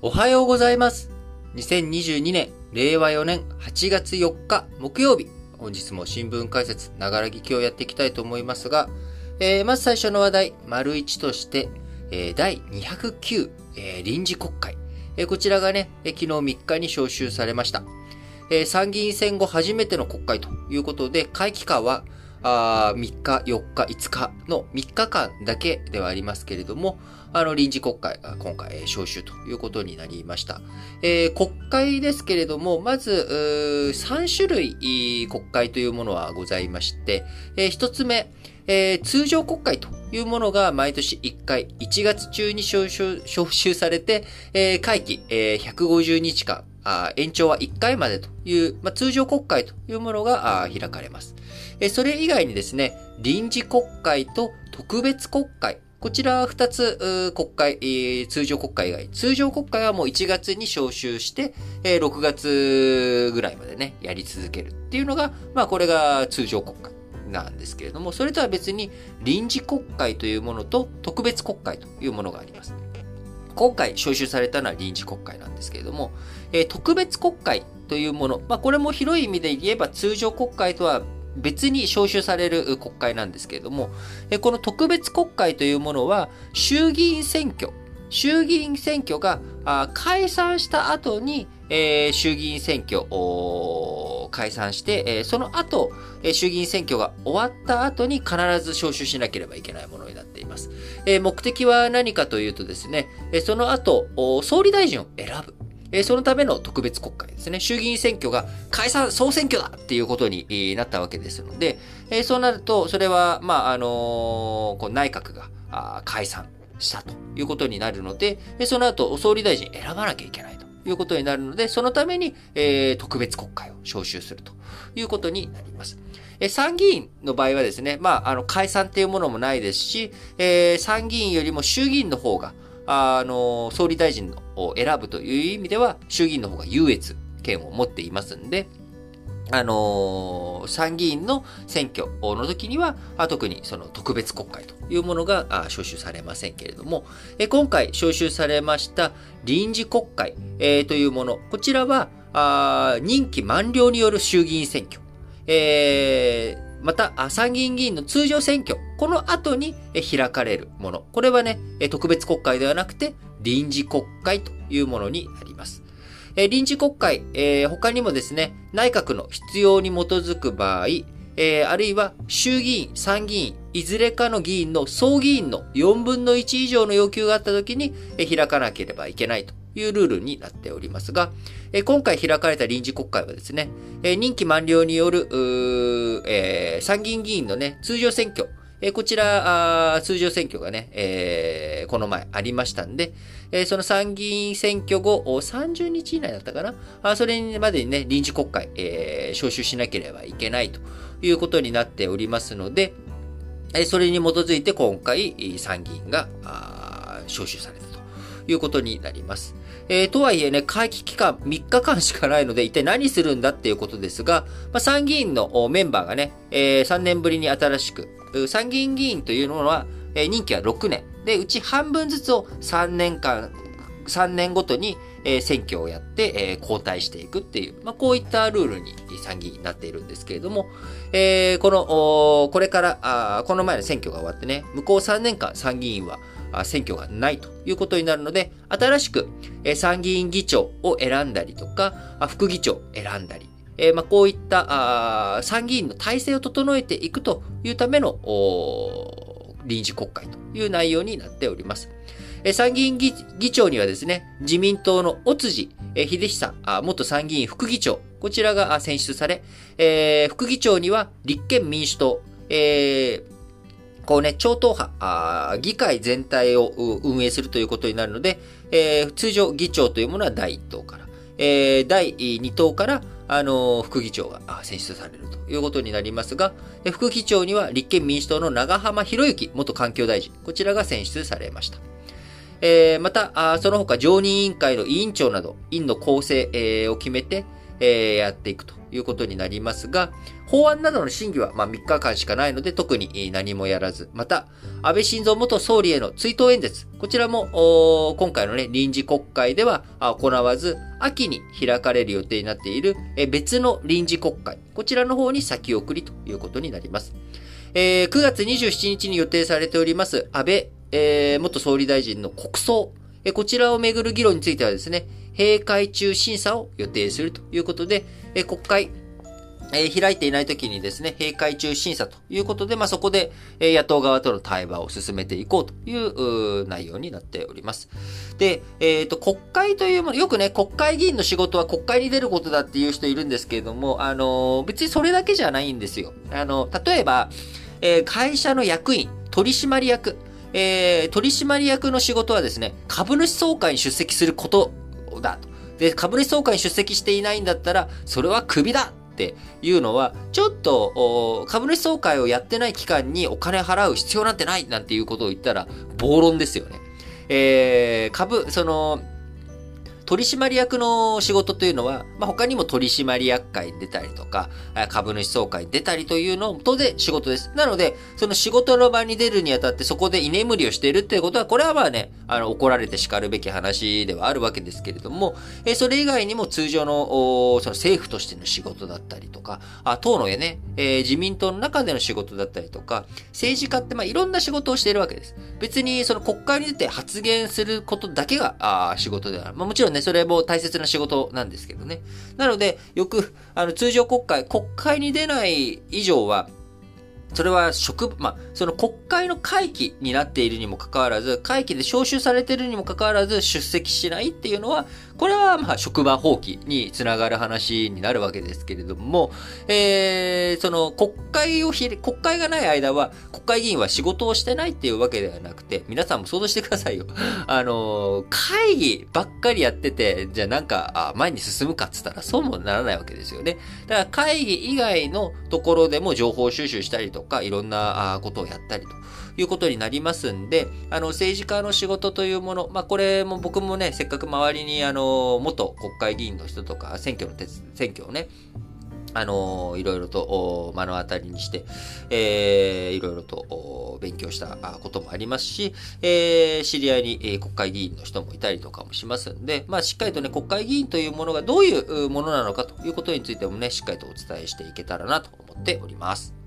おはようございます。2022年、令和4年8月4日木曜日。本日も新聞解説、ながら聞きをやっていきたいと思いますが、えーまず最初の話題、丸1として、えー第209、えー臨時国会。えーこちらがね、えー昨日3日に召集されました。えー参議院選後初めての国会ということで、会期間は、あ3日、4日、5日の3日間だけではありますけれども、あの、臨時国会が今回えー召集ということになりました。えー国会ですけれども、まず、3種類国会というものはございまして、えー一つ目、えー通常国会というものが毎年1回、1月中に召集されて、えー会期、えー150日間、延長は1回までという、まあ、通常国会というものが開かれます。それ以外にですね、臨時国会と特別国会、こちらは2つ、国会、通常国会以外。通常国会はもう1月に召集して、え6月ぐらいまでね、やり続けるっていうのが、まあこれが通常国会なんですけれども、それとは別に臨時国会というものと特別国会というものがあります。今回召集されたのは臨時国会なんですけれども、え特別国会というもの、まあこれも広い意味で言えば通常国会とは別に召集される国会なんですけれども、この特別国会というものは衆議院選挙、衆議院選挙が解散した後に、えー衆議院選挙を解散して、えーその後、えー衆議院選挙が終わった後に必ず召集しなければいけないものになっています。え目的は何かというとですね、えその後、総理大臣を選ぶ。えそのための特別国会ですね。衆議院選挙が解散、総選挙だっていうことになったわけですので、えそうなると、それは、まあ、あのこう内閣があ解散したということになるので、でその後、総理大臣選ばなきゃいけないということになるので、そのために、えー特別国会を招集するということになります。え参議院の場合はですね、まあ、あの、解散っていうものもないですし、えー参議院よりも衆議院の方が、あの、総理大臣のを選ぶという意味では、衆議院の方が優越権を持っていますんで、あのー参議院の選挙の時には、特にその特別国会というものがあ招集されませんけれども、今回招集されました臨時国会、えというもの、こちらは任期満了による衆議院選挙、えーまた、参議院議員の通常選挙、この後に開かれるもの。これはね、特別国会ではなくて、臨時国会というものになります。え臨時国会、えー他にもですね、内閣の必要に基づく場合、えーあるいは衆議院、参議院、いずれかの議員の総議員の4分の1以上の要求があったときに、えー開かなければいけないというルールになっておりますが、えー今回開かれた臨時国会はですね、え任期満了による、え参議院議員のね、通常選挙、えこちら、通常選挙がね、えーこの前ありましたんで、えーその参議院選挙後、30日以内だったかな？あそれまでにね、臨時国会、えー招集しなければいけないということになっておりますので、えそれに基づいて今回、参議院が、招集されたということになります。えーとはいえね、会期期間3日間しかないので、一体何するんだっていうことですが、まあ、参議院のメンバーがね、えー3年ぶりに新しく、参議院議員というのは、え任期は6年。で、うち半分ずつを3年間、3年ごとに、え選挙をやって、え交代していくっていう、まあ、こういったルールに参議院になっているんですけれども、えこの、これからあ、この前の選挙が終わってね、向こう3年間参議院は選挙がないということになるので、新しく、参議院議長を選んだりとか、副議長を選んだり、えーまあ、こういったあ参議院の体制を整えていくというための臨時国会という内容になっております。えー参議院議長にはですね、自民党の尾辻えー秀久あ元参議院副議長、こちらが選出され、えー副議長には立憲民主党、えーこうね、超党派、議会全体を運営するということになるので、えー通常議長というものは第1党から、えー第2党から、あの副議長が選出されるということになりますが、副議長には立憲民主党の長浜博之元環境大臣、こちらが選出されました。えーまた、その他常任委員会の委員長など、委員の構成、を決めて、えやっていくということになりますが、法案などの審議はま3日間しかないので特に何もやらず、また、安倍晋三元総理への追悼演説、こちらも今回のね、臨時国会では行わず、秋に開かれる予定になっている別の臨時国会、こちらの方に先送りということになります。えー、9月27日に予定されております安倍、えー、元総理大臣の国葬、こちらをめぐる議論についてはですね、閉会中審査を予定するということで、え、国会、え、開いていない時にですね、閉会中審査ということで、まあ、そこで、え、野党側との対話を進めていこうという内容になっております。で、えっ、ー、と、国会というもの、よくね、国会議員の仕事は国会に出ることだっていう人いるんですけれども、あの別にそれだけじゃないんですよ。あの、例えば、えー、会社の役員、取締役、えー、取締役の仕事はですね、株主総会に出席することだと。で、株主総会に出席していないんだったら、それはクビだっていうのは、ちょっと、株主総会をやってない期間にお金払う必要なんてないなんていうことを言ったら、暴論ですよね。えー、株、その、取締役の仕事というのは、まあ、他にも取締役会に出たりとか、株主総会に出たりというのも当然仕事です。なので、その仕事の場に出るにあたってそこで居眠りをしているっていうことは、これはまあね、あの、怒られて叱るべき話ではあるわけですけれども、えそれ以外にも通常の、その政府としての仕事だったりとか、あ党のね、えー、自民党の中での仕事だったりとか、政治家ってまあいろんな仕事をしているわけです。別にその国会に出て発言することだけがあ仕事ではない。まあ、もちろんね、ね、それも大切な仕事なんですけどね。なので、よく、あの、通常国会、国会に出ない以上は、それは職、まあ、その国会の会期になっているにもかかわらず、会期で招集されているにもかかわらず出席しないっていうのは、これはまあ職場放棄につながる話になるわけですけれども、えー、その国会をひ、国会がない間は国会議員は仕事をしてないっていうわけではなくて、皆さんも想像してくださいよ。あの、会議ばっかりやってて、じゃあなんか、あ前に進むかっつったらそうもならないわけですよね。だから会議以外のところでも情報収集したりととか、いろんなことをやったりと。いうことになりますんで、あの、政治家の仕事というもの、まあ、これも僕もね、せっかく周りに、あの、元国会議員の人とか、選挙の手、選挙をね、あのいろいろと目の当たりにして、えー、いろいろと勉強したこともありますし、えー、知り合いに、え、国会議員の人もいたりとかもしますんで、まあ、しっかりとね、国会議員というものがどういうものなのかということについてもね、しっかりとお伝えしていけたらなと思っております。